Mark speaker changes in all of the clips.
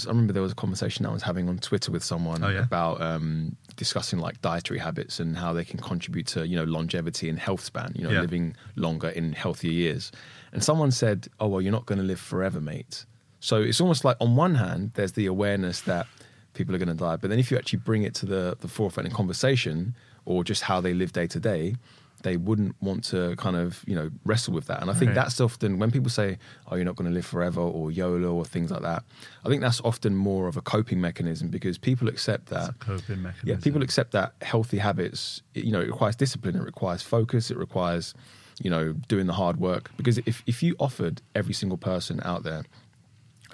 Speaker 1: was I remember there was a conversation I was having on Twitter with someone
Speaker 2: Oh, yeah?
Speaker 1: about um, discussing like dietary habits and how they can contribute to you know longevity and health span. You know,
Speaker 2: Yeah.
Speaker 1: living longer in healthier years. And someone said, "Oh well, you're not going to live forever, mate." So it's almost like on one hand, there's the awareness that people are going to die, but then if you actually bring it to the the forefront in conversation or just how they live day to day. They wouldn't want to kind of, you know, wrestle with that. And I think
Speaker 2: Right.
Speaker 1: that's often when people say, oh, you're not going to live forever or YOLO or things like that. I think that's often more of a coping mechanism because people accept
Speaker 2: It's
Speaker 1: that.
Speaker 2: a coping mechanism.
Speaker 1: Yeah, people accept that healthy habits, you know, it requires discipline, it requires focus, it requires, you know, doing the hard work. Because if, if you offered every single person out there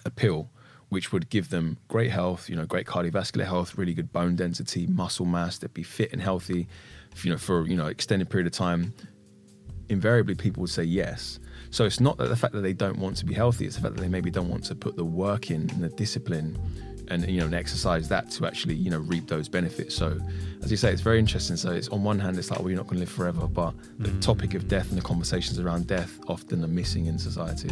Speaker 1: a pill which would give them great health, you know, great cardiovascular health, really good bone density, muscle mass, they'd be fit and healthy, you know, for, you know, extended period of time, invariably people would say yes. So it's not that the fact that they don't want to be healthy, it's the fact that they maybe don't want to put the work in and the discipline and you know and exercise that to actually you know reap those benefits. So as you say, it's very interesting. So it's on one hand it's like well you're not going to live forever, but the mm. topic of death and the conversations around death often are missing in society.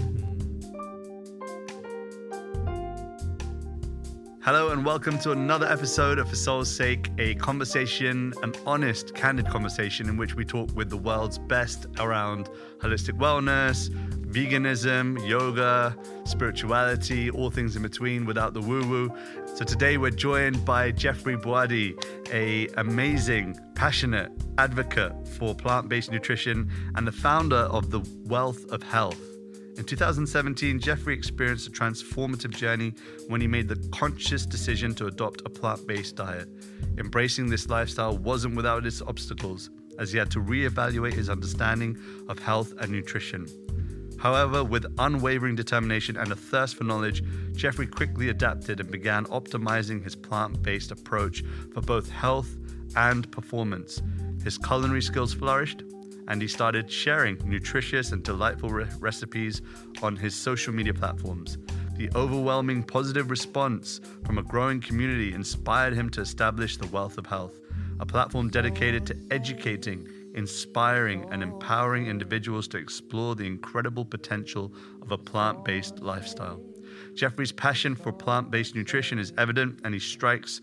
Speaker 2: Hello and welcome to another episode of For Soul's Sake, a conversation, an honest, candid conversation in which we talk with the world's best around holistic wellness, veganism, yoga, spirituality, all things in between without the woo-woo. So today we're joined by Jeffrey Boadi, a amazing, passionate advocate for plant-based nutrition and the founder of the Wealth of Health. In 2017, Jeffrey experienced a transformative journey when he made the conscious decision to adopt a plant based diet. Embracing this lifestyle wasn't without its obstacles, as he had to reevaluate his understanding of health and nutrition. However, with unwavering determination and a thirst for knowledge, Jeffrey quickly adapted and began optimizing his plant based approach for both health and performance. His culinary skills flourished, and he started sharing nutritious and delightful re- recipes on his social media platforms. The overwhelming positive response from a growing community inspired him to establish the Wealth of Health, a platform dedicated to educating, inspiring, and empowering individuals to explore the incredible potential of a plant based lifestyle. Jeffrey's passion for plant based nutrition is evident, and he strikes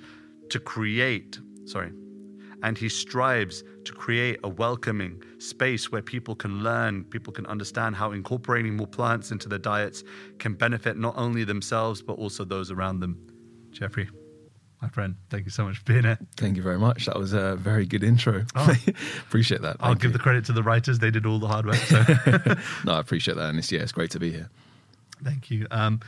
Speaker 2: to create, sorry, and he strives to create a welcoming space where people can learn, people can understand how incorporating more plants into their diets can benefit not only themselves but also those around them. Jeffrey, my friend, thank you so much for being here.
Speaker 1: Thank you very much. That was a very good intro.
Speaker 2: Oh.
Speaker 1: appreciate that.
Speaker 2: I'll
Speaker 1: Thank
Speaker 2: give
Speaker 1: you.
Speaker 2: the credit to the writers; they did all the hard work. So
Speaker 1: no, I appreciate that, and it's yeah, it's great to be here.
Speaker 2: Thank you. Um,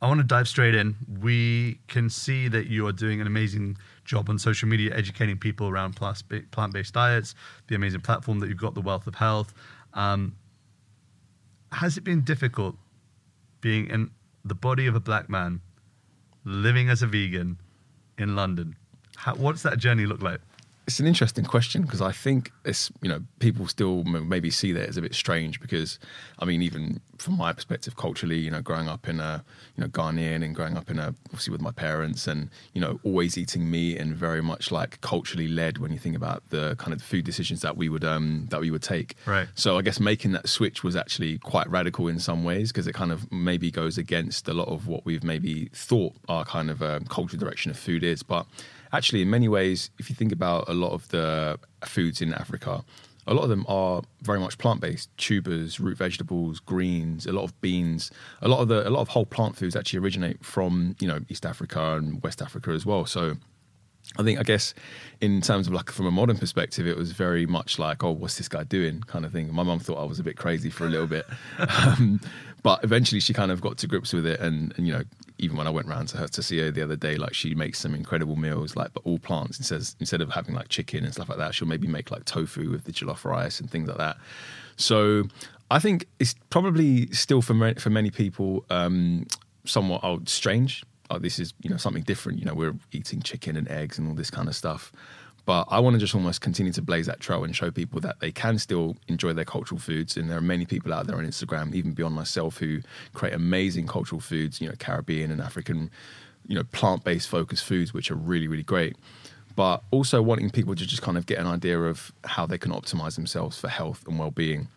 Speaker 2: I want to dive straight in. We can see that you are doing an amazing job on social media, educating people around plant based diets, the amazing platform that you've got, the Wealth of Health. Um, has it been difficult being in the body of a black man, living as a vegan in London? How, what's that journey look like?
Speaker 1: It's an interesting question because I think it's you know people still maybe see that as a bit strange because I mean even from my perspective culturally you know growing up in a you know Ghanaian and growing up in a obviously with my parents and you know always eating meat and very much like culturally led when you think about the kind of food decisions that we would um that we would take
Speaker 2: Right.
Speaker 1: so I guess making that switch was actually quite radical in some ways because it kind of maybe goes against a lot of what we've maybe thought our kind of um, cultural direction of food is. But actually, in many ways, if you think about a lot of the foods in Africa, a lot of them are very much plant-based. Tubers root vegetables greens a lot of beans. A lot of the a lot of whole plant foods actually originate from you know east africa and west africa as well. So I think, I guess, in terms of like from a modern perspective, it was very much like, oh, what's this guy doing, kind of thing. My mum thought I was a bit crazy for a little bit, um, but eventually she kind of got to grips with it. And, and you know, even when I went round to her to see her the other day, like she makes some incredible meals, like but all plants. Instead instead of having like chicken and stuff like that, she'll maybe make like tofu with the jollof rice and things like that. So I think it's probably still for for many people um, somewhat oh, strange oh, this is you know something different. You know, we're eating chicken and eggs and all this kind of stuff. But I want to just almost continue to blaze that trail and show people that they can still enjoy their cultural foods. And there are many people out there on Instagram, even beyond myself, who create amazing cultural foods. You know, Caribbean and African, you know, plant-based focused foods, which are really really great. But also wanting people to just kind of get an idea of how they can optimize themselves for health and well-being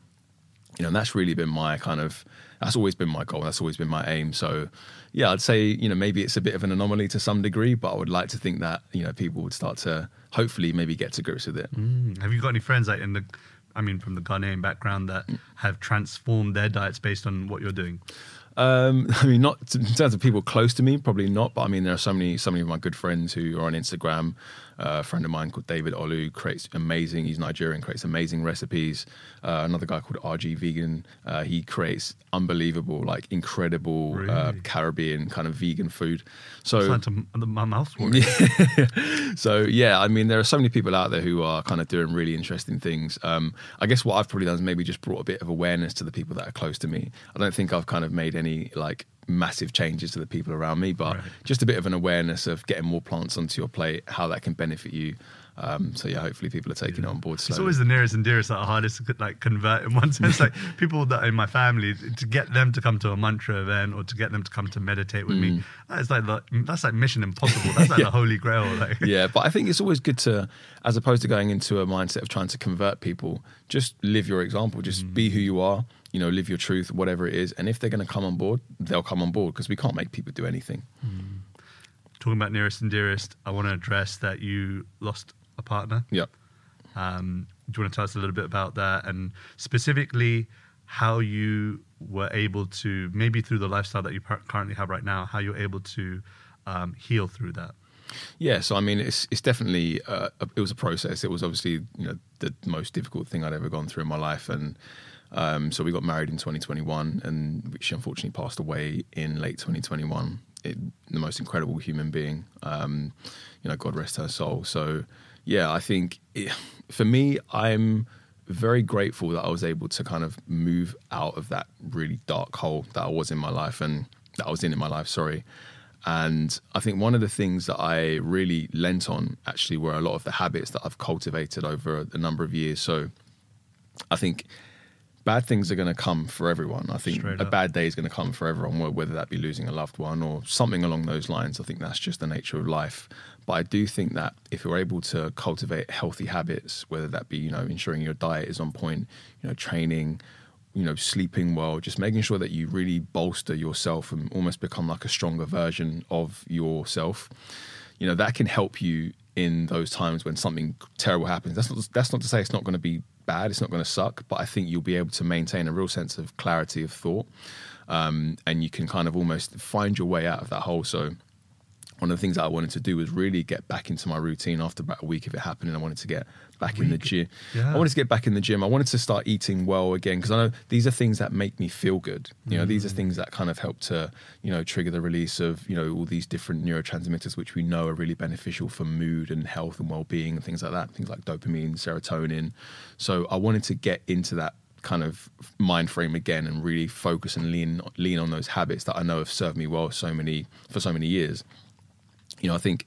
Speaker 1: you know, and that's really been my kind of that's always been my goal. That's always been my aim. So, yeah, I'd say you know maybe it's a bit of an anomaly to some degree, but I would like to think that you know people would start to hopefully maybe get to grips with it.
Speaker 2: Mm. Have you got any friends like in the, I mean, from the Ghanaian background that have transformed their diets based on what you're doing?
Speaker 1: Um, I mean, not in terms of people close to me, probably not. But I mean, there are so many, so many of my good friends who are on Instagram. Uh, a friend of mine called David Olu creates amazing. He's Nigerian, creates amazing recipes. Uh, another guy called RG Vegan. Uh, he creates unbelievable, like incredible uh,
Speaker 2: Really?
Speaker 1: Caribbean kind of vegan food. So
Speaker 2: like to, my watering.
Speaker 1: so yeah, I mean, there are so many people out there who are kind of doing really interesting things. Um, I guess what I've probably done is maybe just brought a bit of awareness to the people that are close to me. I don't think I've kind of made any like massive changes to the people around me, but
Speaker 2: Right.
Speaker 1: just a bit of an awareness of getting more plants onto your plate, how that can benefit you. Um, so yeah, hopefully people are taking it on board slowly.
Speaker 2: It's always the nearest and dearest that are hardest to like convert in one sense. Like people that are in my family, to get them to come to a mantra event or to get them to come to meditate with me, that's like the, that's like mission impossible. That's like
Speaker 1: Mm. Yeah.
Speaker 2: the holy grail. Like
Speaker 1: yeah, but I think it's always good to, as opposed to going into a mindset of trying to convert people, just live your example. Just be who you are. You know, live your truth, whatever it is. And if they're going to come on board, they'll come on board because we can't make people do anything.
Speaker 2: talking about nearest and dearest, I want to address that you lost a partner.
Speaker 1: Yep.
Speaker 2: Um, do you want to tell us a little bit about that and specifically how you were able to, maybe through the lifestyle that you par- currently have right now, how you're able to um, heal through that?
Speaker 1: Yeah, so I mean, it's it's definitely uh, it was a process. It was obviously you know the most difficult thing I'd ever gone through in my life, and um, so we got married in 2021, and she unfortunately passed away in late 2021. It, the most incredible human being, um, you know, God rest her soul. So yeah, I think it, for me, I'm very grateful that I was able to kind of move out of that really dark hole that I was in my life and that I was in in my life. Sorry. And I think one of the things that I really lent on actually were a lot of the habits that I've cultivated over a number of years. So I think bad things are going to come for everyone. I think
Speaker 2: Straight
Speaker 1: a
Speaker 2: up.
Speaker 1: bad day is going to come for everyone, whether that be losing a loved one or something along those lines. I think that's just the nature of life. But I do think that if you're able to cultivate healthy habits, whether that be you know ensuring your diet is on point, you know training, you know sleeping well, just making sure that you really bolster yourself and almost become like a stronger version of yourself you know that can help you in those times when something terrible happens that's not that's not to say it's not going to be bad it's not going to suck but i think you'll be able to maintain a real sense of clarity of thought um, and you can kind of almost find your way out of that hole. So one of the things I wanted to do was really get back into my routine after about a week of it happening. I wanted to get back in the gym.
Speaker 2: Yeah.
Speaker 1: I wanted to get back in the gym. I wanted to start eating well again because I know these are things that make me feel good. You know, these are mm. things that kind of help to, you know, trigger the release of, you know, all these different neurotransmitters which we know are really beneficial for mood and health and well-being and things like that. Things like dopamine, serotonin. So I wanted to get into that kind of mind frame again and really focus and lean lean on those habits that I know have served me well so many for so many years you know, I think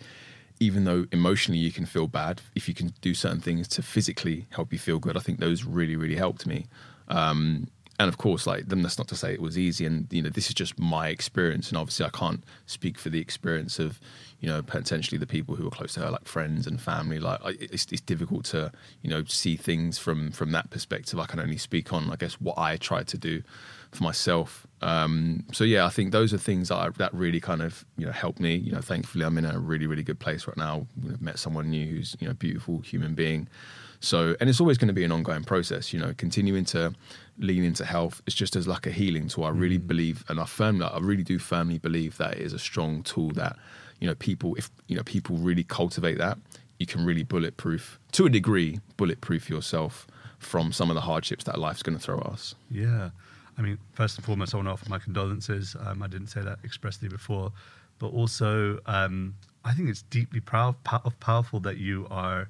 Speaker 1: even though emotionally you can feel bad, if you can do certain things to physically help you feel good, I think those really, really helped me. Um, and of course, like then that's not to say it was easy. And you know, this is just my experience, and obviously I can't speak for the experience of you know potentially the people who are close to her, like friends and family. Like it's, it's difficult to you know see things from from that perspective. I can only speak on, I guess, what I tried to do for myself. Um, so yeah, I think those are things that I, that really kind of you know helped me. You know, thankfully I'm in a really really good place right now. You know, met someone new who's you know a beautiful human being. So and it's always going to be an ongoing process. You know, continuing to lean into health is just as like a healing tool. I really believe, and I firmly, I really do firmly believe that it is a strong tool that you know people if you know people really cultivate that, you can really bulletproof to a degree bulletproof yourself from some of the hardships that life's going to throw at us.
Speaker 2: Yeah. I mean, first and foremost, I want to offer my condolences. Um, I didn't say that expressly before, but also, um, I think it's deeply proud, pow- powerful that you are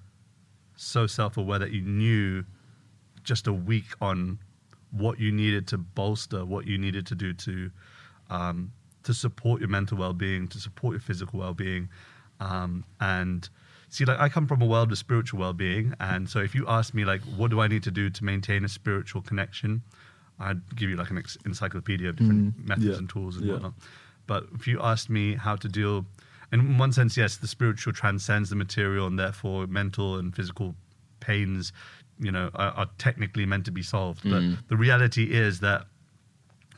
Speaker 2: so self aware that you knew just a week on what you needed to bolster, what you needed to do to um, to support your mental well being, to support your physical well being, um, and see, like I come from a world of spiritual well being, and so if you ask me, like, what do I need to do to maintain a spiritual connection, I'd give you like an encyclopedia of different
Speaker 1: Mm,
Speaker 2: methods
Speaker 1: yeah,
Speaker 2: and tools and
Speaker 1: yeah.
Speaker 2: whatnot. But if you asked me how to deal, in one sense, yes, the spiritual transcends the material, and therefore mental and physical pains you know, are, are technically meant to be solved. But
Speaker 1: Mm.
Speaker 2: the reality is that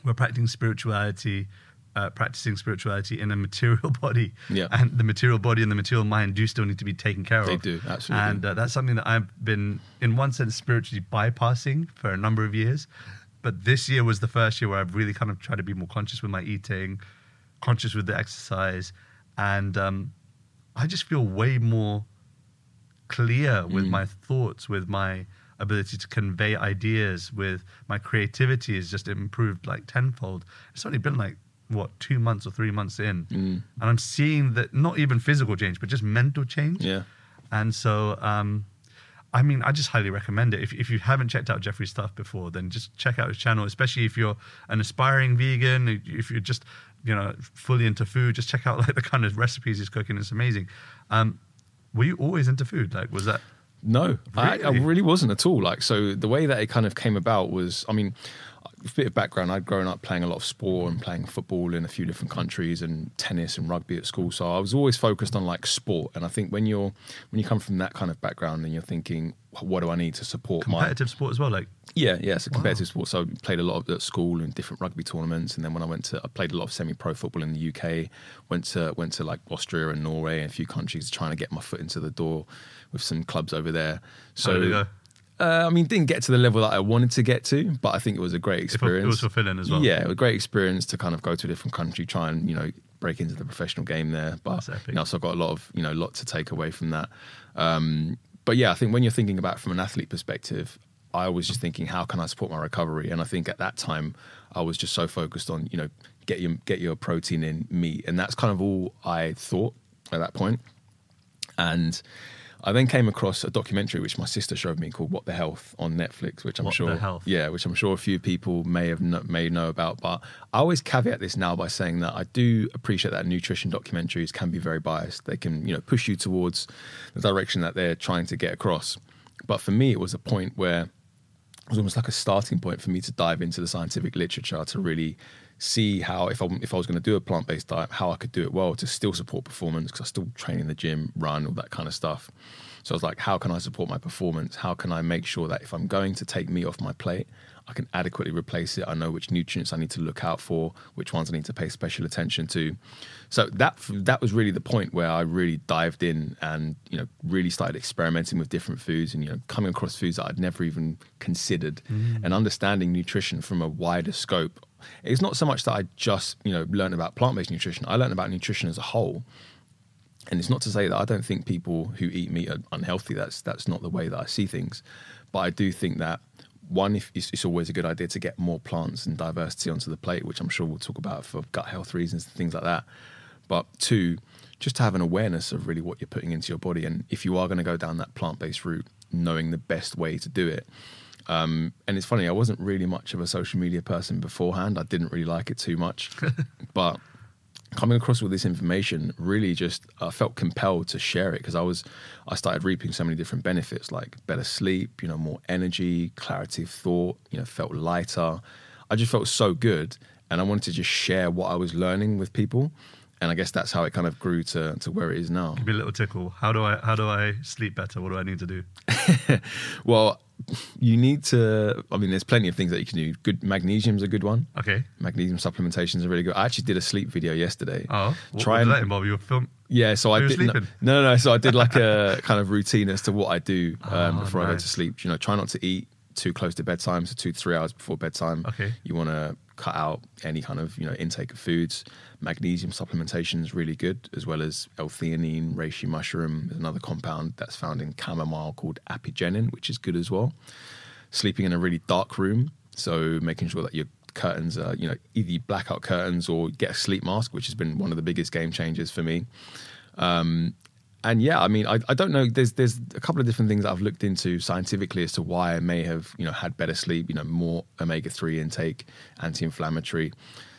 Speaker 2: we're practicing spirituality, uh, practicing spirituality in a material body,
Speaker 1: Yeah.
Speaker 2: and the material body and the material mind do still need to be taken care
Speaker 1: They
Speaker 2: of.
Speaker 1: They do, absolutely.
Speaker 2: And uh, that's something that I've been, in one sense, spiritually bypassing for a number of years. But this year was the first year where I've really kind of tried to be more conscious with my eating, conscious with the exercise, and um, I just feel way more clear with
Speaker 1: Mm.
Speaker 2: my thoughts, with my ability to convey ideas, with my creativity has just improved like tenfold. It's only been like what two months or three months in,
Speaker 1: Mm.
Speaker 2: and I'm seeing that not even physical change, but just mental change.
Speaker 1: Yeah.
Speaker 2: And so, um, I mean, I just highly recommend it. If, if you haven't checked out Jeffrey's stuff before, then just check out his channel, especially if you're an aspiring vegan, if you're just, you know, fully into food, just check out like the kind of recipes he's cooking. It's amazing. Um, were you always into food? Like, was that,
Speaker 1: No, I, I
Speaker 2: Really?
Speaker 1: really wasn't at all. Like, so the way that it kind of came about was, I mean, a bit of background. I'd grown up playing a lot of sport and playing football in a few different countries and tennis and rugby at school. So I was always focused on like sport. And I think when you're when you come from that kind of background and you're thinking, what do I need to support my
Speaker 2: competitive sport as well? Like,
Speaker 1: yeah, yeah, it's a competitive sport. So I played a lot of at school in different rugby tournaments, and then when I went to, I played a lot of semi-pro football in the UK. Went to went to like Austria and Norway and a few countries, trying to get my foot into the door with some clubs over there. So
Speaker 2: how did it go?
Speaker 1: uh, I mean, didn't get to the level that I wanted to get to, but I think it was a great experience.
Speaker 2: It was fulfilling as well.
Speaker 1: Yeah, it was a great experience to kind of go to a different country, try and you know break into the professional game there. But you know, so I got a lot of you know lot to take away from that. Um, but yeah, I think when you're thinking about from an athlete perspective, I was just thinking, how can I support my recovery? And I think at that time, I was just so focused on you know get your get your protein in meat, and that's kind of all I thought at that point. And I then came across a documentary which my sister showed me called "What the Health" on Netflix, which I'm
Speaker 2: What
Speaker 1: sure, yeah, which I'm sure a few people may have kn- may know about. But I always caveat this now by saying that I do appreciate that nutrition documentaries can be very biased. They can you know push you towards the direction that they're trying to get across. But for me, it was a point where it was almost like a starting point for me to dive into the scientific literature to really see how if I if I was going to do a plant based diet, how I could do it well to still support performance because I still train in the gym, run, all that kind of stuff. So I was like, how can I support my performance? How can I make sure that if I'm going to take meat off my plate, I can adequately replace it? I know which nutrients I need to look out for, which ones I need to pay special attention to. So that that was really the point where I really dived in and you know really started experimenting with different foods and you know coming across foods that I'd never even considered mm. and understanding nutrition from a wider scope. It's not so much that I just you know learned about plant based nutrition. I learned about nutrition as a whole. And it's not to say that I don't think people who eat meat are unhealthy. That's that's not the way that I see things. But I do think that one, if it's, it's always a good idea to get more plants and diversity onto the plate, which I'm sure we'll talk about for gut health reasons and things like that. But two, just to have an awareness of really what you're putting into your body, and if you are going to go down that plant-based route, knowing the best way to do it. Um, and it's funny, I wasn't really much of a social media person beforehand. I didn't really like it too much, but coming across all this information really just I felt compelled to share it because I was I started reaping so many different benefits like better sleep, you know, more energy, clarity of thought, you know, felt lighter. I just felt so good and I wanted to just share what I was learning with people. And I guess that's how it kind of grew to, to where it is now.
Speaker 2: Give me a little tickle. How do I how do I sleep better? What do I need to do?
Speaker 1: Well, you need to. I mean, there's plenty of things that you can do. Good magnesium's a good one.
Speaker 2: Okay.
Speaker 1: Magnesium supplementation is really good. I actually did a sleep video yesterday.
Speaker 2: Oh, what,
Speaker 1: Try
Speaker 2: what
Speaker 1: and-
Speaker 2: does that involve? You film?
Speaker 1: Yeah, so I did. No, no, no. So I did like a kind of routine as to what I do um,
Speaker 2: Oh,
Speaker 1: before I go to sleep. You know, try not to eat too close to bedtime, so two to three hours before bedtime.
Speaker 2: Okay.
Speaker 1: You want to cut out any kind of you know intake of foods. Magnesium supplementation is really good, as well as L-theanine, reishi mushroom. There's another compound that's found in chamomile called apigenin, which is good as well. Sleeping in a really dark room, so making sure that your curtains are you know either blackout curtains or get a sleep mask, which has been one of the biggest game changers for me um, and yeah, I mean, I, I don't know. There's there's a couple of different things that I've looked into scientifically as to why I may have you know had better sleep. You know, more omega three intake, anti-inflammatory.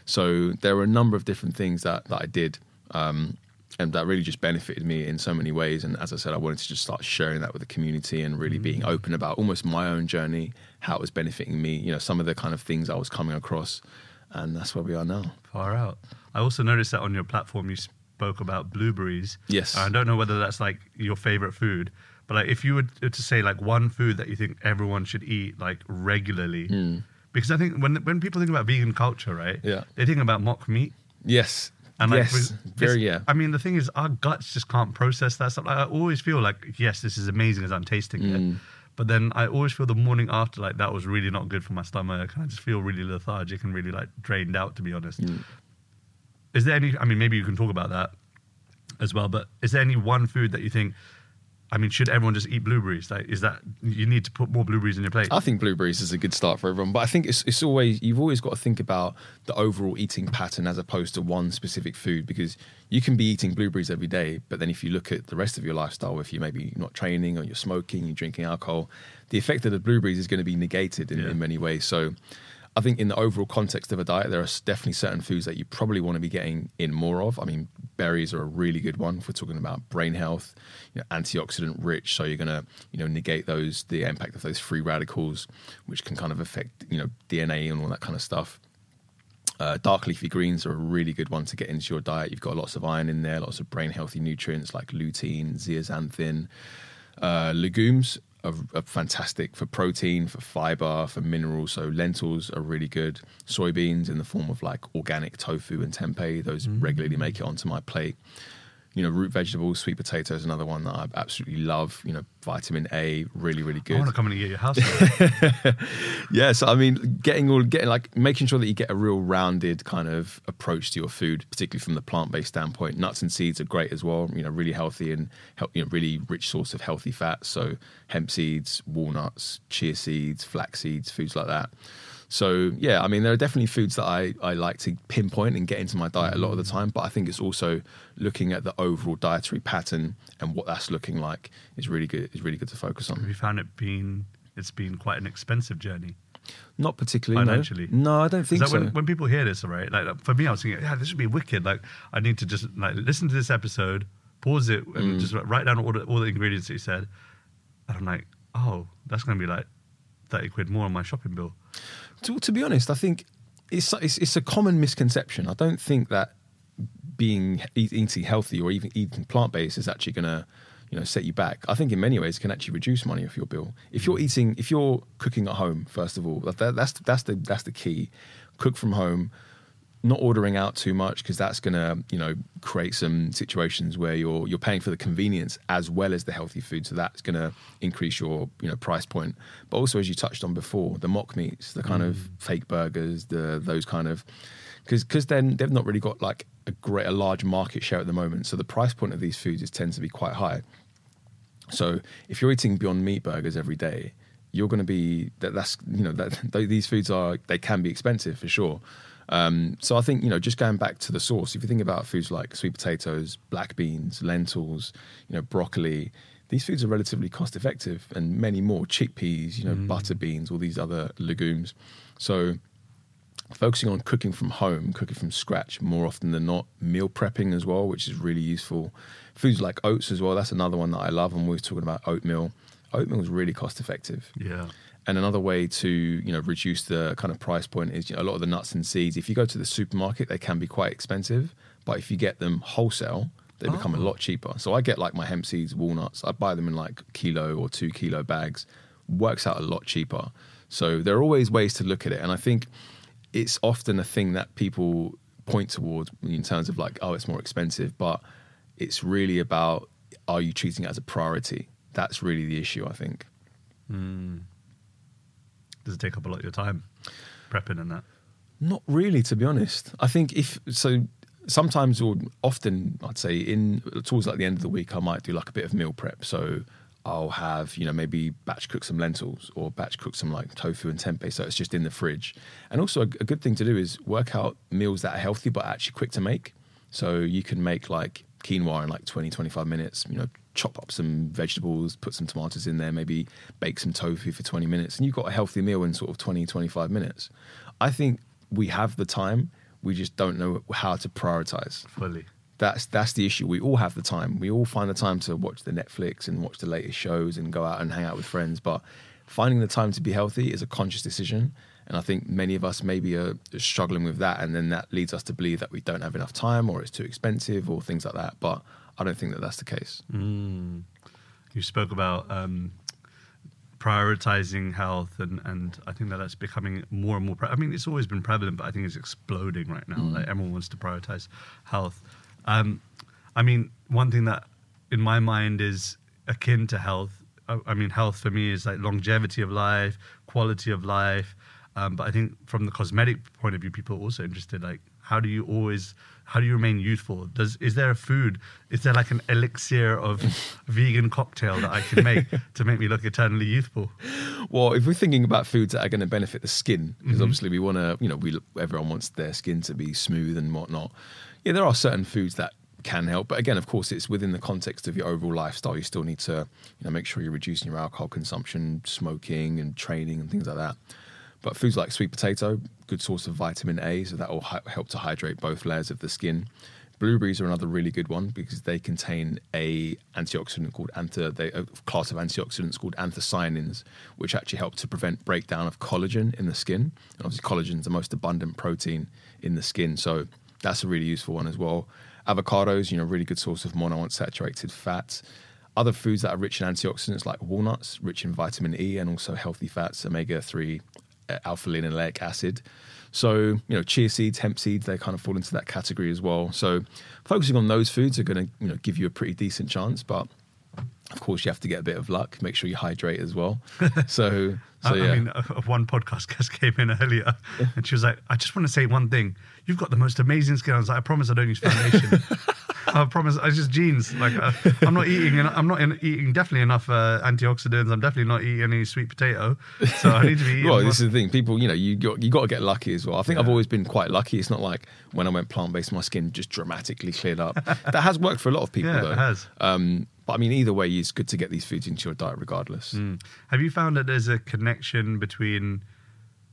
Speaker 1: So there were a number of different things that that I did, um, and that really just benefited me in so many ways. And as I said, I wanted to just start sharing that with the community and really being open about almost my own journey, how it was benefiting me. You know, some of the kind of things I was coming across, and that's where we are now.
Speaker 2: Far out. I also noticed that on your platform you spoke about blueberries.
Speaker 1: Yes.
Speaker 2: I don't know whether that's like your favorite food, But like, if you were to say like one food that you think everyone should eat like regularly, because I think when when people think about vegan culture, right?
Speaker 1: Yeah.
Speaker 2: They think about mock meat.
Speaker 1: Yes.
Speaker 2: And like,
Speaker 1: yes. Very yeah.
Speaker 2: I mean, the thing is, our guts just can't process that stuff. Like, I always feel like, yes, this is amazing as I'm tasting
Speaker 1: Mm.
Speaker 2: it. But then I always feel the morning after, like, that was really not good for my stomach. And I just feel really lethargic and really, like, drained out, to be honest.
Speaker 1: Mm.
Speaker 2: Is there any, I mean, maybe you can talk about that as well, but is there any one food that you think, I mean, should everyone just eat blueberries? Like, is that, you need to put more blueberries in your plate?
Speaker 1: I think blueberries is a good start for everyone, but I think it's it's always you've always got to think about the overall eating pattern as opposed to one specific food because you can be eating blueberries every day, but then if you look at the rest of your lifestyle, if you maybe not training or you're smoking, you're drinking alcohol, the effect of the blueberries is going to be negated in,
Speaker 2: Yeah.
Speaker 1: in many ways. So. I think in the overall context of a diet, there are definitely certain foods that you probably want to be getting in more of. I mean, berries are a really good one if we're talking about brain health, you know, antioxidant rich. So you're going to, you know, negate those the impact of those free radicals, which can kind of affect, you know, DNA and all that kind of stuff. Uh, dark leafy greens are a really good one to get into your diet. You've got lots of iron in there, lots of brain healthy nutrients like lutein, zeaxanthin. Uh, legumes are, are fantastic for protein, for fiber, for minerals. So lentils are really good. Soybeans in the form of like organic tofu and tempeh, those mm. regularly make it onto my plate. You know, root vegetables, sweet potatoes, another one that I absolutely love. You know, vitamin A, really, really good.
Speaker 2: I want to come in and get your house.
Speaker 1: Yeah, so I mean, getting all getting like making sure that you get a real rounded kind of approach to your food, particularly from the plant based standpoint. Nuts and seeds are great as well. You know, really healthy and help, you know, really rich source of healthy fats. So hemp seeds, walnuts, chia seeds, flax seeds, foods like that. So yeah, I mean, there are definitely foods that I, I like to pinpoint and get into my diet a lot of the time. But I think it's also looking at the overall dietary pattern and what that's looking like is really good. Is really good to focus on.
Speaker 2: Have you found it being, it's been quite an expensive journey?
Speaker 1: Not particularly.
Speaker 2: Financially?
Speaker 1: No, I don't think so.
Speaker 2: when, when people hear this, right? Like like, for me, I was thinking, yeah, this would be wicked. Like I need to just like listen to this episode, pause it, and
Speaker 1: Mm.
Speaker 2: just write down all the all the ingredients that you said. And I'm like, oh, that's going to be like thirty quid more on my shopping bill.
Speaker 1: To, to be honest, I think it's, it's it's a common misconception. I don't think that being eating healthy or even eating plant based is actually going to you know set you back. I think in many ways it can actually reduce money off your bill. If you're eating, if you're cooking at home, first of all, that, that's that's the that's the key. Cook from home. Not ordering out too much because that's going to, you know, create some situations where you're you're paying for the convenience as well as the healthy food. So that's going to increase your, you know, price point. But also, as you touched on before, the mock meats, the kind of mm. fake burgers, the those kind of because because then they've not really got like a great a large market share at the moment. So the price point of these foods is tends to be quite high. So if you're eating Beyond Meat burgers every day, you're going to be that. That's you know that these foods are they can be expensive for sure. Um, so I think you know just going back to the source. If you think about foods like sweet potatoes, black beans, lentils, you know broccoli, these foods are relatively cost effective, and many more chickpeas, you know butter beans, all these other legumes. So focusing on cooking from home, cooking from scratch more often than not, meal prepping as well, which is really useful. Foods like oats as well, that's another one that I love. I'm always talking about oatmeal. Oatmeal is really cost effective.
Speaker 2: Yeah.
Speaker 1: And another way to you know reduce the kind of price point is you know, a lot of the nuts and seeds. If you go to the supermarket, they can be quite expensive, but if you get them wholesale, they become a
Speaker 2: Oh.
Speaker 1: lot cheaper. So I get like my hemp seeds, walnuts. I buy them in like kilo or two kilo bags. Works out a lot cheaper. So there are always ways to look at it, and I think it's often a thing that people point towards in terms of like, oh, it's more expensive, but it's really about are you treating it as a priority? That's really the issue, I think. Hmm.
Speaker 2: Does it take up a lot of your time prepping and that?
Speaker 1: Not really, to be honest. I think if so, sometimes or often, I'd say in towards like the end of the week, I might do like a bit of meal prep. So I'll have you know maybe batch cook some lentils or batch cook some like tofu and tempeh. So it's just in the fridge. And also a, a good thing to do is work out meals that are healthy but actually quick to make. So you can make like quinoa in like 20, 25 minutes. You know, chop up some vegetables, put some tomatoes in there, maybe bake some tofu for 20 minutes, and you've got a healthy meal in sort of 20, 25 minutes. I think we have the time. We just don't know how to prioritize.
Speaker 2: Fully.
Speaker 1: That's that's the issue. We all have the time. We all find the time to watch the Netflix and watch the latest shows and go out and hang out with friends. But finding the time to be healthy is a conscious decision. And I think many of us maybe are struggling with that, and then that leads us to believe that we don't have enough time, or it's too expensive, or things like that. But I don't think that that's the case.
Speaker 2: You you spoke about um, prioritizing health, and, and I think that that's becoming more and more. Pre- I mean, it's always been prevalent, but I think it's exploding right now.
Speaker 1: Mm.
Speaker 2: Like everyone wants to prioritize health. Um, I mean, one thing that in my mind is akin to health. I, I mean, health for me is like longevity of life, quality of life. Um, but I think from the cosmetic point of view, people are also interested. Like, how do you always, how do you remain youthful? Does is there a food? Is there like an elixir of vegan cocktail that I can make to make me look eternally youthful?
Speaker 1: Well, if we're thinking about foods that are going to benefit the skin, because
Speaker 2: Mm-hmm.
Speaker 1: obviously we want to, you know, we everyone wants their skin to be smooth and whatnot. Yeah, there are certain foods that can help, but again, of course, it's within the context of your overall lifestyle. You still need to, you know, make sure you're reducing your alcohol consumption, smoking, and training and things like that. But foods like sweet potato, good source of vitamin A, so that will hi- help to hydrate both layers of the skin. Blueberries are another really good one because they contain a antioxidant called antha, they, a class of antioxidants called anthocyanins, which actually help to prevent breakdown of collagen in the skin. And obviously, collagen is the most abundant protein in the skin, so that's a really useful one as well. Avocados, you know, really good source of monounsaturated fats. Other foods that are rich in antioxidants, like walnuts, rich in vitamin E and also healthy fats, omega three, uh, alpha linoleic acid. So, you know, chia seeds, hemp seeds, they kind of fall into that category as well. So, focusing on those foods are going to, you know, give you a pretty decent chance. But of course, you have to get a bit of luck. Make sure you hydrate as well. So, so
Speaker 2: I,
Speaker 1: yeah.
Speaker 2: I mean, uh, one podcast guest came in earlier, and she was like, "I just want to say one thing. You've got the most amazing skin." I was like, "I promise I don't use foundation. I promise I just genes. Like uh, I'm not eating. I'm not in, eating definitely enough uh, antioxidants. I'm definitely not eating any sweet potato. So I need to be eating."
Speaker 1: well,
Speaker 2: more-
Speaker 1: this is the thing. People, you know, you got you got to get lucky as well. I think I've always been quite lucky. It's not like when I went plant based, my skin just dramatically cleared up. that has worked for a lot of people,
Speaker 2: Yeah, it has.
Speaker 1: Um, but I mean, either way, it's good to get these foods into your diet regardless.
Speaker 2: Mm. Have you found that there's a connection between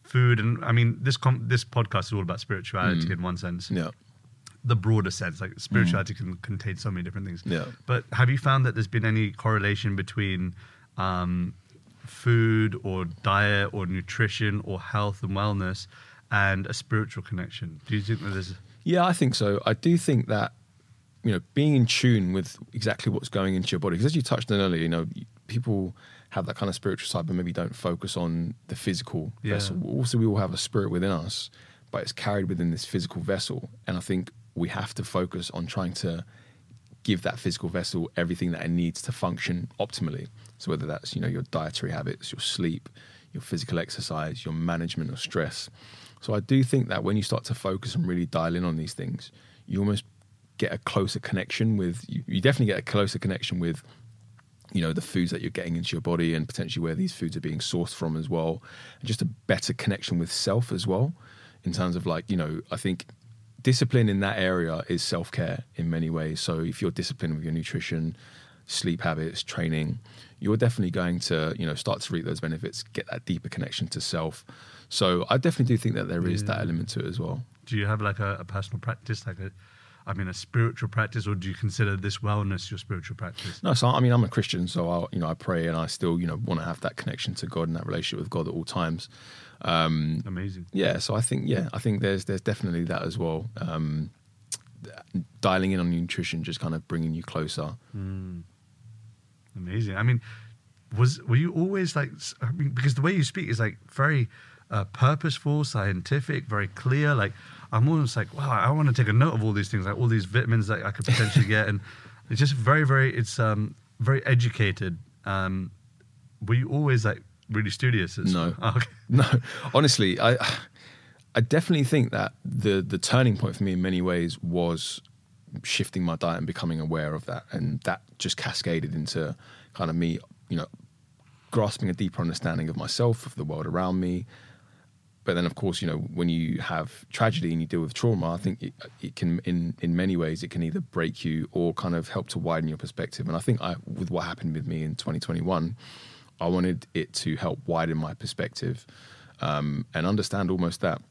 Speaker 2: food and I mean this com- this podcast is all about spirituality in one sense.
Speaker 1: Yeah.
Speaker 2: The broader sense. Like spirituality can contain so many different things.
Speaker 1: Yeah.
Speaker 2: But have you found that there's been any correlation between um, food or diet or nutrition or health and wellness and a spiritual connection? Do you think that there's
Speaker 1: Yeah, I think so. I do think that you know being in tune with exactly what's going into your body because as you touched on earlier, you know people have that kind of spiritual side, but maybe don't focus on the physical
Speaker 2: Yeah.
Speaker 1: vessel. Also, we all have a spirit within us, but it's carried within this physical vessel, and I think we have to focus on trying to give that physical vessel everything that it needs to function optimally. So whether that's you know your dietary habits, your sleep, your physical exercise, your management of stress. So I do think that when you start to focus and really dial in on these things, you almost get a closer connection with you, you definitely get a closer connection with you know the foods that you're getting into your body and potentially where these foods are being sourced from as well and just a better connection with self as well in terms of like you know i think discipline in that area is self-care in many ways so if you're disciplined with your nutrition sleep habits training you're definitely going to you know start to reap those benefits get that deeper connection to self so i definitely do think that there is that element to it as well
Speaker 2: do you have like a, a personal practice, like a I mean a spiritual practice, or do you consider this wellness your spiritual practice?
Speaker 1: No, so I mean, I'm a Christian, so I, you know, I pray and I still, you know, want to have that connection to God and that relationship with God at all times. Um,
Speaker 2: Amazing.
Speaker 1: yeah, so I think, yeah, I think there's there's definitely that as well. Um, dialing in on nutrition, just kind of bringing you closer.
Speaker 2: Amazing. I mean, was were you always like? I mean, because the way you speak is like very uh, purposeful, scientific, very clear. Like I'm almost like, wow, I want to take a note of all these things, like all these vitamins that I could potentially get, and it's just very, very. It's um very educated. Um, were you always like really studious?
Speaker 1: No.
Speaker 2: Oh, okay.
Speaker 1: No, honestly, I I definitely think that the the turning point for me in many ways was shifting my diet and becoming aware of that, and that just cascaded into kind of me, you know, grasping a deeper understanding of myself, of the world around me. But then, of course, you know, when you have tragedy and you deal with trauma, I think it, it can, in in many ways, it can either break you or kind of help to widen your perspective. And I think I, with what happened with me in 2021, I wanted it to help widen my perspective um, and understand almost that,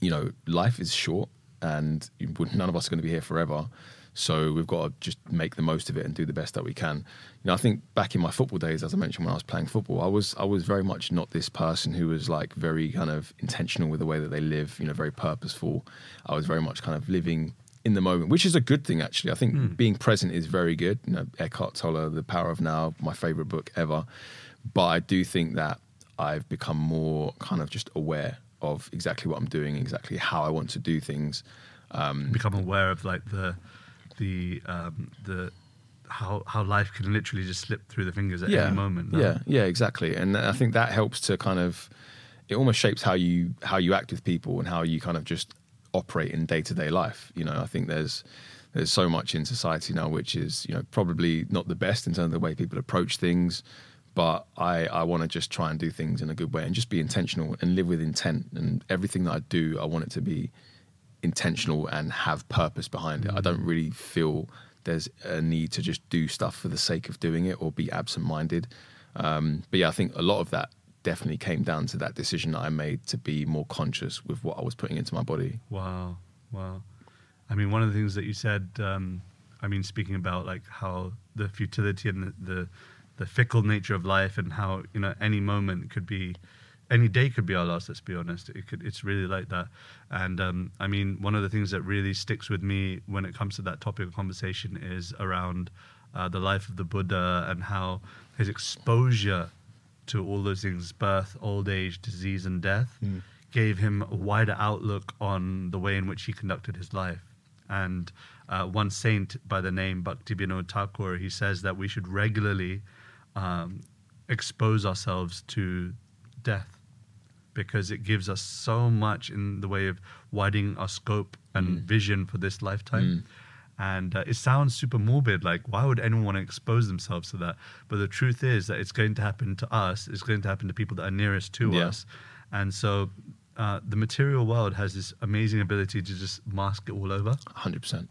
Speaker 1: you know, life is short and none of us are going to be here forever. So we've got to just make the most of it and do the best that we can. You know, I think back in my football days, as I mentioned when I was playing football, I was I was very much not this person who was like very kind of intentional with the way that they live. You know, very purposeful. I was very much kind of living in the moment, which is a good thing actually. I think being present is very good. You know, Eckhart Tolle, The Power of Now, my favorite book ever. But I do think that I've become more kind of just aware of exactly what I'm doing, exactly how I want to do things.
Speaker 2: become aware of like the the um, the how how life can literally just slip through the fingers at any moment.
Speaker 1: Yeah, yeah, exactly. And I think that helps to kind of it almost shapes how you how you act with people and how you kind of just operate in day to day life. You know, I think there's there's so much in society now which is you know probably not the best in terms of the way people approach things. But I, I want to just try and do things in a good way and just be intentional and live with intent. And everything that I do, I want it to be intentional and have purpose behind it. I don't really feel there's a need to just do stuff for the sake of doing it or be absent minded. Um, but yeah, I think a lot of that definitely came down to that decision that I made to be more conscious with what I was putting into my body.
Speaker 2: Wow, wow. I mean, one of the things that you said, um, I mean, speaking about like how the futility and the, the the fickle nature of life, and how you know any moment could be, any day could be our last. Let's be honest. It could. It's really like that. And um, I mean, one of the things that really sticks with me when it comes to that topic of conversation is around uh, the life of the Buddha and how his exposure to all those things birth, old age, disease, and death gave him a wider outlook on the way in which he conducted his life. And uh, one saint by the name Bhaktivinoda Thakur, he says that we should regularly um, expose ourselves to death because it gives us so much in the way of widening our scope and vision for this lifetime. And uh, it sounds super morbid, like why would anyone want to expose themselves to that? But the truth is that it's going to happen to us. It's going to happen to people that are nearest to
Speaker 1: Yeah.
Speaker 2: us. And so uh, the material world has this amazing ability to just mask it all over,
Speaker 1: 100%.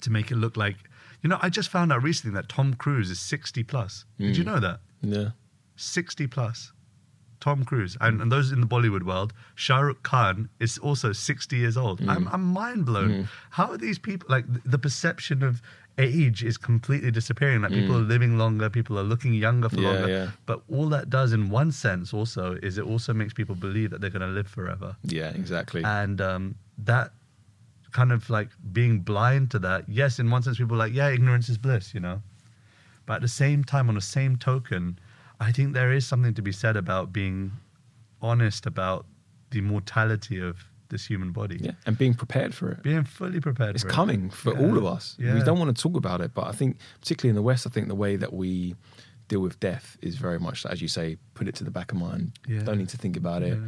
Speaker 2: to make it look like, you know, I just found out recently that Tom Cruise is 60 plus. Did you know that?
Speaker 1: Yeah.
Speaker 2: 60 plus. Tom Cruise. And, and those in the Bollywood world, Shah Rukh Khan is also 60 years old. Mm. I'm, I'm mind blown. Mm. How are these people, like, th- the perception of age is completely disappearing. Like, people mm. are living longer, people are looking younger for
Speaker 1: Yeah,
Speaker 2: longer.
Speaker 1: yeah.
Speaker 2: But all that does, in one sense, also, is it also makes people believe that they're going to live forever.
Speaker 1: Yeah, exactly.
Speaker 2: And um, that kind of like being blind to that, yes, in one sense, people are like, yeah, ignorance is bliss, you know? But at the same time, on the same token, I think there is something to be said about being honest about the mortality of this human body.
Speaker 1: yeah. And being prepared for it.
Speaker 2: Being fully prepared
Speaker 1: it's
Speaker 2: for it.
Speaker 1: coming for
Speaker 2: Yeah.
Speaker 1: all of us.
Speaker 2: Yeah.
Speaker 1: We don't want to talk about it, but I think, particularly in the West, I think the way that we deal with death is very much, as you say, put it to the back of mind.
Speaker 2: Yeah.
Speaker 1: Don't need to think about it.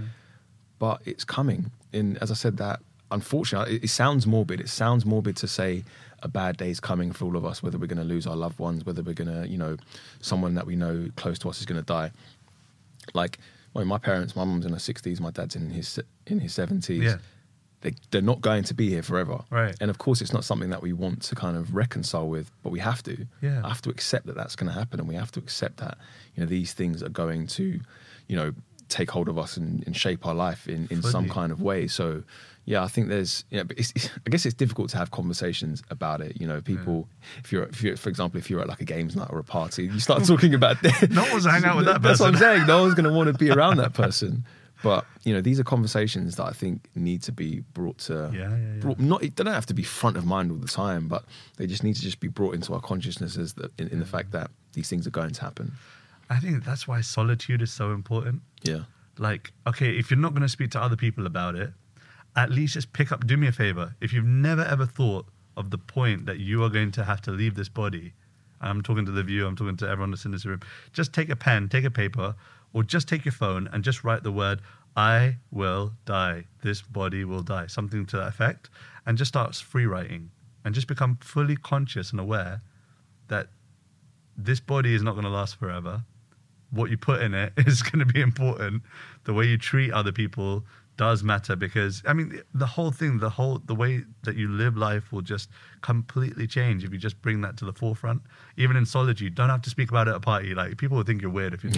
Speaker 1: But it's coming. And as I said, that unfortunately, it, it sounds morbid. It sounds morbid to say a bad day is coming for all of us, whether we're going to lose our loved ones, whether we're going to, you know, someone that we know close to us is going to die. Like, well, my parents, my mum's in her 60s, my dad's in his in his 70s.
Speaker 2: Yeah.
Speaker 1: They, they're not going to be here forever.
Speaker 2: Right.
Speaker 1: And of course, it's not something that we want to kind of reconcile with, but we have to.
Speaker 2: Yeah.
Speaker 1: I have to accept that that's going to happen, and we have to accept that you know these things are going to, you know, take hold of us and, and shape our life in, in some kind of way. So, yeah, I think there's, you know, but it's, it's, I guess it's difficult to have conversations about it. You know, people, if you're, if you're, for example, if you're at like a games night or a party, you start talking about
Speaker 2: No one wants to hang out with that
Speaker 1: That's what I'm saying. No one's going to want to be around that person. But you know, these are conversations that I think need to be brought to.
Speaker 2: Yeah, yeah, yeah.
Speaker 1: Brought, not, they don't have to be front of mind all the time, but they just need to just be brought into our consciousnesses that, in, in the fact that these things are going to happen.
Speaker 2: I think that's why solitude is so important.
Speaker 1: Yeah.
Speaker 2: like okay if you're not going to speak to other people about it at least just pick up do me a favor if you've never ever thought of the point that you are going to have to leave this body i'm talking to the viewer i'm talking to everyone that's in this room just take a pen take a paper or just take your phone and just write the word i will die this body will die something to that effect and just start free writing and just become fully conscious and aware that this body is not going to last forever what you put in it is going to be important. The way you treat other people does matter because I mean the whole thing, the whole the way that you live life will just completely change if you just bring that to the forefront. Even in solitude, you don't have to speak about it at a party. Like people will think you're weird if you,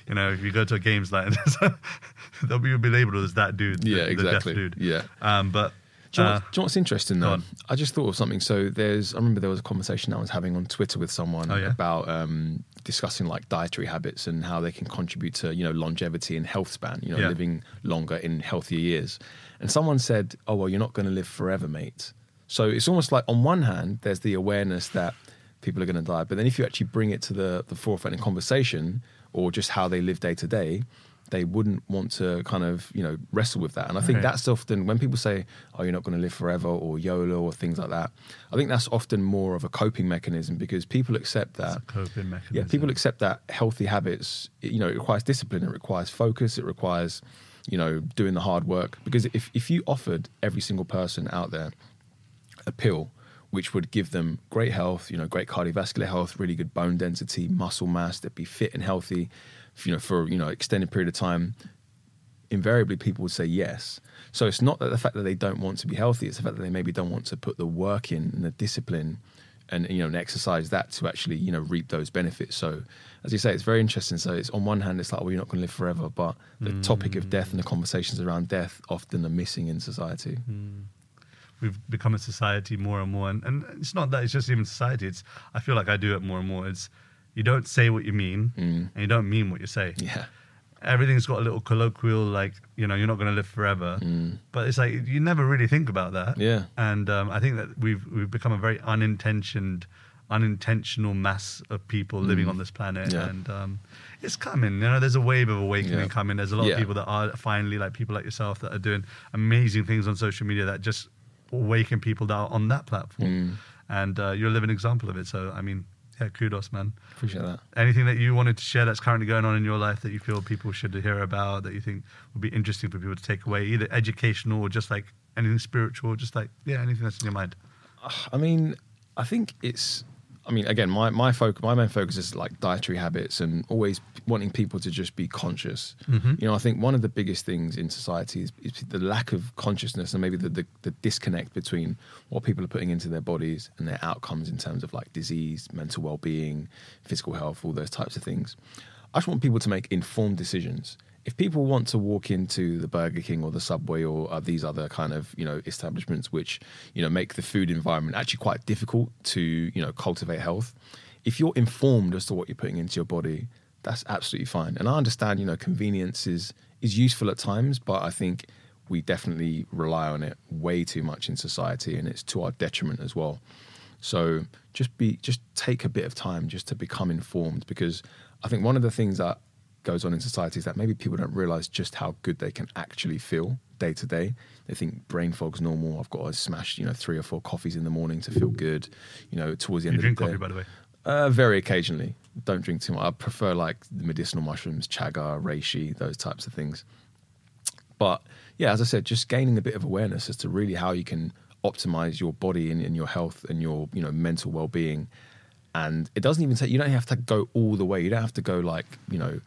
Speaker 2: you know, if you go to a games night, they'll be, be labeled as that dude. the-
Speaker 1: Yeah,
Speaker 2: the
Speaker 1: exactly.
Speaker 2: dude.
Speaker 1: Yeah.
Speaker 2: Um, but
Speaker 1: Do you, know
Speaker 2: uh,
Speaker 1: what, do you know what's interesting though? I just thought of something. So there's, I remember there was a conversation I was having on Twitter with someone
Speaker 2: Oh, yeah?
Speaker 1: about um, discussing like dietary habits and how they can contribute to you know longevity and health span. You know,
Speaker 2: Yeah.
Speaker 1: living longer in healthier years. And someone said, "Oh well, you're not going to live forever, mate. So it's almost like on one hand, there's the awareness that people are going to die, but then if you actually bring it to the the forefront in conversation or just how they live day to day, they wouldn't want to kind of you know wrestle with that. And I think
Speaker 2: Right.
Speaker 1: that's often when people say, "Oh, you're not going to live forever," or YOLO, or things like that. I think that's often more of a coping mechanism because people accept that.
Speaker 2: It's a coping mechanism.
Speaker 1: Yeah, people accept that healthy habits, you know, it requires discipline, it requires focus, it requires, you know, doing the hard work. Because if, if you offered every single person out there a pill which would give them great health, you know, great cardiovascular health, really good bone density, muscle mass, they'd be fit and healthy, you know, for, you know, extended period of time, invariably people would say yes. So it's not that the fact that they don't want to be healthy, it's the fact that they maybe don't want to put the work in and the discipline and you know and exercise that to actually you know reap those benefits. So as you say, it's very interesting. So it's on one hand, it's like well, you're not going to live forever, but the topic of death and the conversations around death often are missing in society. Hmm.
Speaker 2: we've become a society more and more and, and it's not that it's just even society it's i feel like i do it more and more it's you don't say what you mean
Speaker 1: Mm.
Speaker 2: and you don't mean what you say
Speaker 1: Yeah,
Speaker 2: everything's got a little colloquial like you know you're not going to live forever but it's like you never really think about that
Speaker 1: Mm. Yeah.
Speaker 2: and um, i think that we've we've become a very unintentioned unintentional mass of people living on this planet
Speaker 1: Mm. Yeah.
Speaker 2: and um, it's coming you know there's a wave of awakening
Speaker 1: Yeah.
Speaker 2: coming there's a lot
Speaker 1: Yeah.
Speaker 2: of people that are finally like people like yourself that are doing amazing things on social media that just awaken people that are on that platform
Speaker 1: Mm.
Speaker 2: and uh, you're a living example of it so i mean yeah kudos man
Speaker 1: appreciate that.
Speaker 2: anything that you wanted to share that's currently going on in your life that you feel people should hear about that you think would be interesting for people to take away either educational or just like anything spiritual just like yeah anything that's in your mind
Speaker 1: I mean, I think it's. I mean, again, my my focus, my main focus is like dietary habits and always wanting people to just be conscious. Mm-hmm. You know, I think one of the biggest things in society is, is the lack of consciousness and maybe the, the the disconnect between what people are putting into their bodies and their outcomes in terms of like disease, mental well being, physical health, all those types of things. I just want people to make informed decisions. If people want to walk into the Burger King or the Subway or uh, these other kind of you know establishments which you know make the food environment actually quite difficult to you know cultivate health, if you're informed as to what you're putting into your body, that's absolutely fine. And I understand you know convenience is is useful at times, but I think we definitely rely on it way too much in society, and it's to our detriment as well. So just be just take a bit of time just to become informed because I think one of the things that goes on in society is that maybe people don't realize just how good they can actually feel day to day. They think brain fog's normal. I've got to smash, you know, three or four coffees in the morning to feel good. You know, towards the end
Speaker 2: you
Speaker 1: of the day.
Speaker 2: coffee by the way
Speaker 1: Uh, very occasionally. Don't drink too much. I prefer like the medicinal mushrooms, chaga, reishi, those types of things. But yeah, as I said, just gaining a bit of awareness as to really how you can optimize your body and, and your health and your you know mental well being. And it doesn't even take you don't have to go all the way. You don't have to go like you know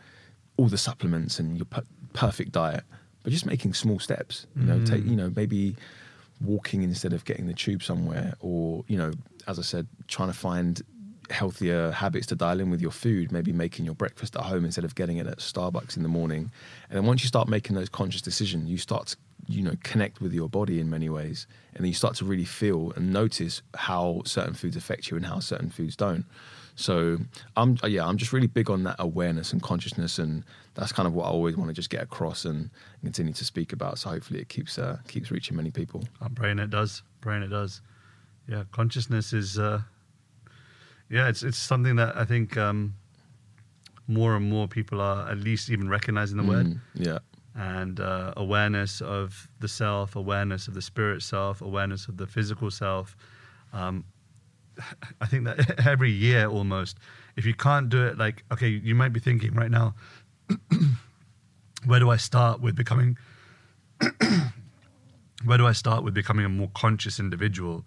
Speaker 1: all the supplements and your per- perfect diet, but just making small steps. You know, take mm. you know maybe walking instead of getting the tube somewhere, or you know, as I said, trying to find healthier habits to dial in with your food. Maybe making your breakfast at home instead of getting it at Starbucks in the morning. And then once you start making those conscious decisions, you start to you know connect with your body in many ways, and then you start to really feel and notice how certain foods affect you and how certain foods don't. So I'm yeah, I'm just really big on that awareness and consciousness, and that's kind of what I always want to just get across and continue to speak about. So hopefully it keeps uh, keeps reaching many people.
Speaker 2: I'm praying it does. Praying it does. Yeah, consciousness is. Uh, yeah, it's it's something that I think um, more and more people are at least even recognizing the word
Speaker 1: Mm, yeah,
Speaker 2: and uh, awareness of the self, awareness of the spirit self, awareness of the physical self. Um, I think that every year almost, if you can't do it, like okay, you might be thinking right now, where do I start with becoming? where do I start with becoming a more conscious individual?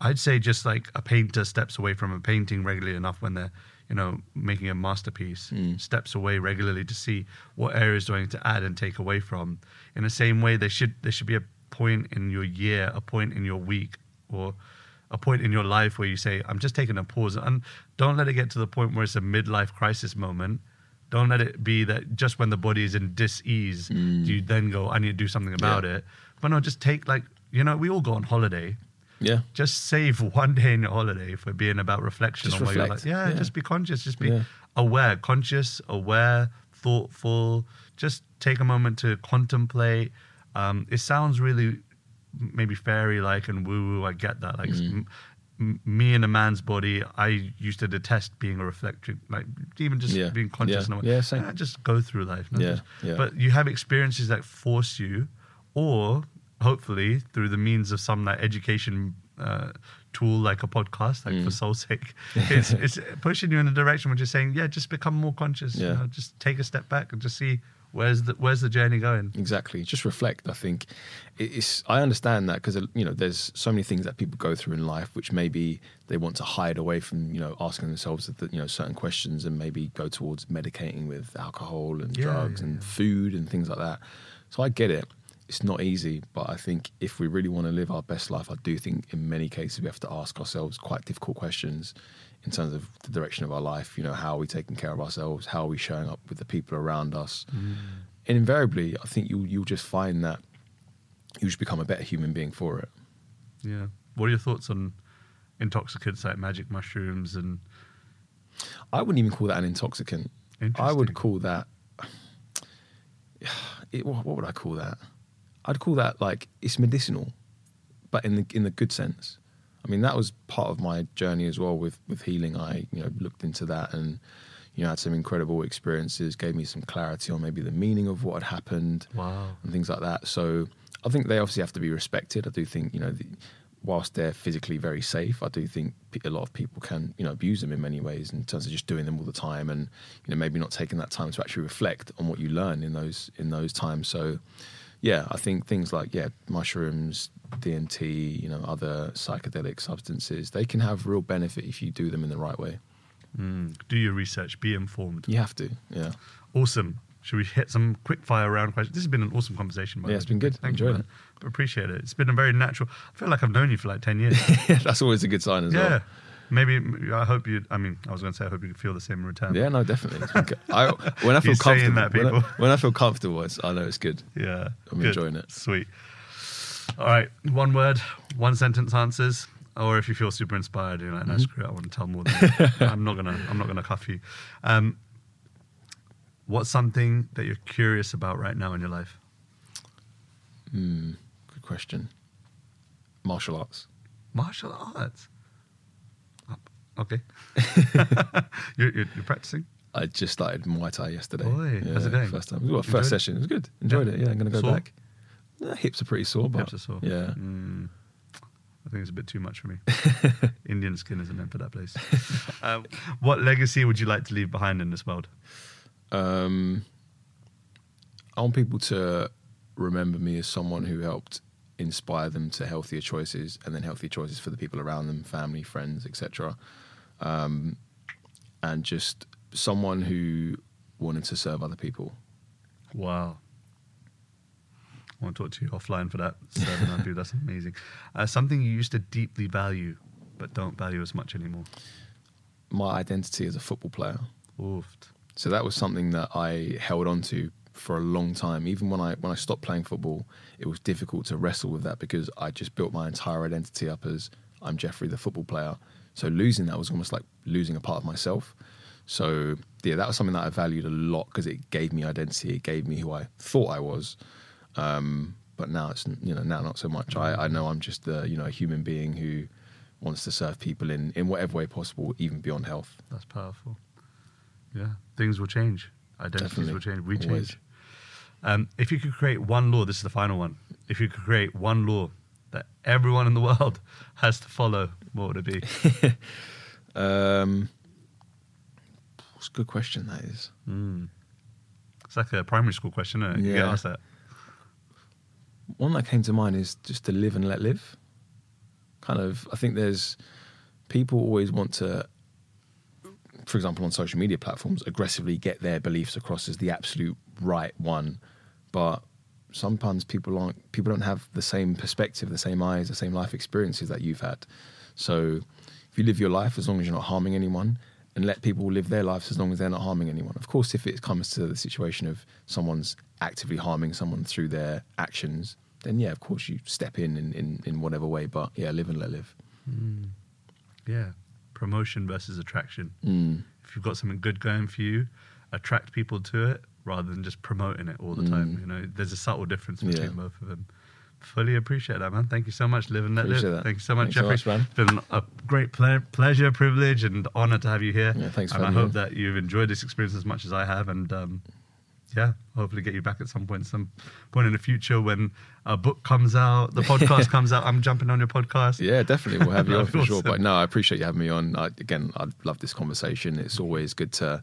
Speaker 2: I'd say just like a painter steps away from a painting regularly enough when they're, you know, making a masterpiece, hmm. steps away regularly to see what areas do I need to add and take away from. In the same way, there should there should be a point in your year, a point in your week, or a point in your life where you say, "I'm just taking a pause," and don't let it get to the point where it's a midlife crisis moment. Don't let it be that just when the body is in dis-ease, do you then go, "I need to do something about
Speaker 1: Yeah.
Speaker 2: it." But no, just take like you know, we all go on holiday
Speaker 1: yeah,
Speaker 2: just save one day in your holiday for being about reflection
Speaker 1: Just
Speaker 2: on what you're
Speaker 1: reflect.
Speaker 2: like. Yeah,
Speaker 1: Yeah.
Speaker 2: just be conscious, just be
Speaker 1: Yeah.
Speaker 2: aware, conscious, aware, thoughtful. Just take a moment to contemplate. Um, it sounds really maybe fairy like and woo woo. I get that. Like
Speaker 1: Mm.
Speaker 2: m- m- me in a man's body, I used to detest being a reflection, like even just
Speaker 1: Yeah.
Speaker 2: being conscious.
Speaker 1: Yeah.
Speaker 2: in a way.
Speaker 1: Yeah, same.
Speaker 2: Ah, just go through life.
Speaker 1: Yeah,
Speaker 2: just-
Speaker 1: yeah.
Speaker 2: But you have experiences that force you, or hopefully through the means of some like education uh, tool like a podcast, like for
Speaker 1: Mm.
Speaker 2: soul's sake, it's, it's pushing you in a direction which is saying, yeah, just become more conscious. You know, just take a step back and just see where's the where's the journey going.
Speaker 1: Exactly. Just reflect. I think it's. I understand that because uh, you know there's so many things that people go through in life which maybe they want to hide away from. You know, asking themselves the, you know certain questions and maybe go towards medicating with alcohol and
Speaker 2: Yeah,
Speaker 1: drugs
Speaker 2: yeah,
Speaker 1: and
Speaker 2: yeah.
Speaker 1: food and things like that. So I get it. It's not easy, but I think if we really want to live our best life, I do think in many cases we have to ask ourselves quite difficult questions in terms of the direction of our life. You know, how are we taking care of ourselves? How are we showing up with the people around us? Mm. And invariably, I think you'll you'll just find that you just become a better human being for it.
Speaker 2: Yeah. What are your thoughts on intoxicants like magic mushrooms and
Speaker 1: I wouldn't even call that an intoxicant. I would call that. It, what what would I call that? I'd call that like it's medicinal, but in the in the good sense. I mean, that was part of my journey as well with with healing. I you know looked into that and you know had some incredible experiences, gave me some clarity on maybe the meaning of what had happened.
Speaker 2: wow.
Speaker 1: and things like that. So I think they obviously have to be respected. I do think you know, the, whilst they're physically very safe, I do think a lot of people can you know abuse them in many ways in terms of just doing them all the time, and you know maybe not taking that time to actually reflect on what you learn in those in those times. So yeah, I think things like yeah mushrooms, DMT, you know other psychedelic substances, they can have real benefit if you do them in the right way.
Speaker 2: Mm. Do your research. Be informed.
Speaker 1: You have to, yeah.
Speaker 2: Awesome. Should we hit some quick fire round questions? This has been an awesome conversation.
Speaker 1: Yeah, it's been good.
Speaker 2: Thank you.
Speaker 1: Enjoyed
Speaker 2: man. Appreciate it. It's been a very natural. I feel like I've known you for like ten years.
Speaker 1: That's always a good sign as
Speaker 2: yeah.
Speaker 1: well.
Speaker 2: Maybe I hope you. I mean, I was going to say I hope you feel the same in return.
Speaker 1: Yeah, no, definitely. It's been good. I, when I feel comfortable,
Speaker 2: that,
Speaker 1: when, I, when I feel comfortable, it's, I know it's good.
Speaker 2: Yeah.
Speaker 1: I'm
Speaker 2: Good.
Speaker 1: enjoying it.
Speaker 2: Sweet. All right. One word, one sentence answers. Or if you feel super inspired, you're like, no,
Speaker 1: Mm-hmm.
Speaker 2: screw it, I want to tell more. Than that. I'm not gonna. I'm not gonna cuff you. Um, what's something that you're curious about right now in your life?
Speaker 1: Hmm, good question. Martial arts.
Speaker 2: Martial arts. Okay. you're, you're, you're practicing.
Speaker 1: I just started Muay Thai yesterday.
Speaker 2: Oi, how's it going?
Speaker 1: First time. Well,
Speaker 2: Enjoyed
Speaker 1: first
Speaker 2: it?
Speaker 1: session. It was good. Enjoyed
Speaker 2: Yeah.
Speaker 1: it. Yeah, I'm going to go
Speaker 2: Sore?
Speaker 1: back. Yeah, hips are pretty sore, but
Speaker 2: Hips are sore.
Speaker 1: yeah.
Speaker 2: Mm, I think it's a bit too much for me. Indian skin isn't meant for that place. um, what legacy would you like to leave behind in this world?
Speaker 1: Um, I want people to remember me as someone who helped inspire them to healthier choices, and then healthier choices for the people around them, family, friends, etc. Um, and just someone who wanted to serve other people.
Speaker 2: Wow. I want to talk to you offline for that. Seven on you, that's amazing. Uh, something you used to deeply value, but don't value as much anymore.
Speaker 1: My identity as a football player.
Speaker 2: Oof.
Speaker 1: So that was something that I held on to for a long time. Even when I when I stopped playing football, it was difficult to wrestle with that because I just built my entire identity up as I'm Jeffrey, the football player. So losing that was almost like losing a part of myself. So yeah, that was something that I valued a lot because it gave me identity. It gave me who I thought I was. Um, but now it's you know now not so much. I, I know I'm just a, you know a human being who wants to serve people in in whatever way possible, even beyond health.
Speaker 2: That's powerful. Yeah. Things will change. Identities
Speaker 1: Definitely.
Speaker 2: will change. We
Speaker 1: Always.
Speaker 2: change. Um, if you could create one law, this is the final one. If you could create one law that everyone in the world has to follow, what would it be?
Speaker 1: Um, it's a good question. That is.
Speaker 2: Mm. It's like a primary school question, isn't it? You get
Speaker 1: Yeah.
Speaker 2: asked that.
Speaker 1: One that came to mind is just to live and let live. Kind of, I think there's people always want to, for example, on social media platforms, aggressively get their beliefs across as the absolute right one, but sometimes people aren't. People don't have the same perspective, the same eyes, the same life experiences that you've had. So, if you live your life as long as you're not harming anyone, and let people live their lives as long as they're not harming anyone. Of course, if it comes to the situation of someone's actively harming someone through their actions, then yeah, of course you step in in, in, in whatever way. But yeah, live and let live.
Speaker 2: Yeah. Promotion versus attraction.
Speaker 1: Mm.
Speaker 2: If you've got something good going for you, attract people to it rather than just promoting it all the time.
Speaker 1: Mm.
Speaker 2: You know, there's a subtle difference between
Speaker 1: Yeah.
Speaker 2: both of them. Fully appreciate that, man. Thank you so much, Live and Let
Speaker 1: Appreciate
Speaker 2: Live.
Speaker 1: that.
Speaker 2: Thank you so much,
Speaker 1: Thanks so much, man.
Speaker 2: It's been a great ple- pleasure, privilege, and honor to have you here.
Speaker 1: Yeah, thanks for
Speaker 2: And I hope that you've enjoyed this experience as much as I have, and um, yeah, hopefully get you back at some point, some point in the future when a book comes out, the podcast comes out. I'm jumping on your podcast.
Speaker 1: Yeah, definitely. We'll have you on for sure. But no, I appreciate you having me on. I, again, I love this conversation. It's always good to,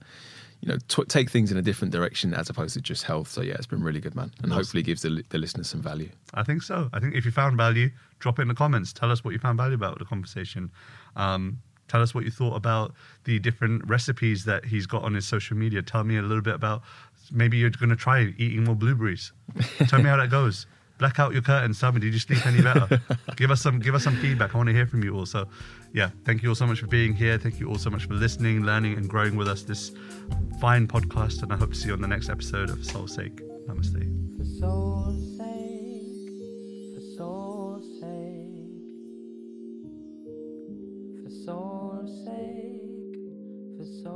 Speaker 1: you know, t- take things in a different direction as opposed to just health. So yeah, it's been really good, man, and hopefully gives the, the listeners some value.
Speaker 2: I think so. I think if you found value, drop it in the comments. Tell us what you found value about the conversation. Um, tell us what you thought about the different recipes that he's got on his social media. Tell me a little bit about maybe you're going to try eating more blueberries. Tell me how that goes black out your curtains. Tell me, did you sleep any better? give us some give us some feedback. I want to hear from you all. So, yeah, thank you all so much for being here. Thank you all so much for listening, learning, and growing with us this fine podcast. And I hope to see you on the next episode of Soul Sake. Namaste.
Speaker 3: For sake, for sake, for sake, for.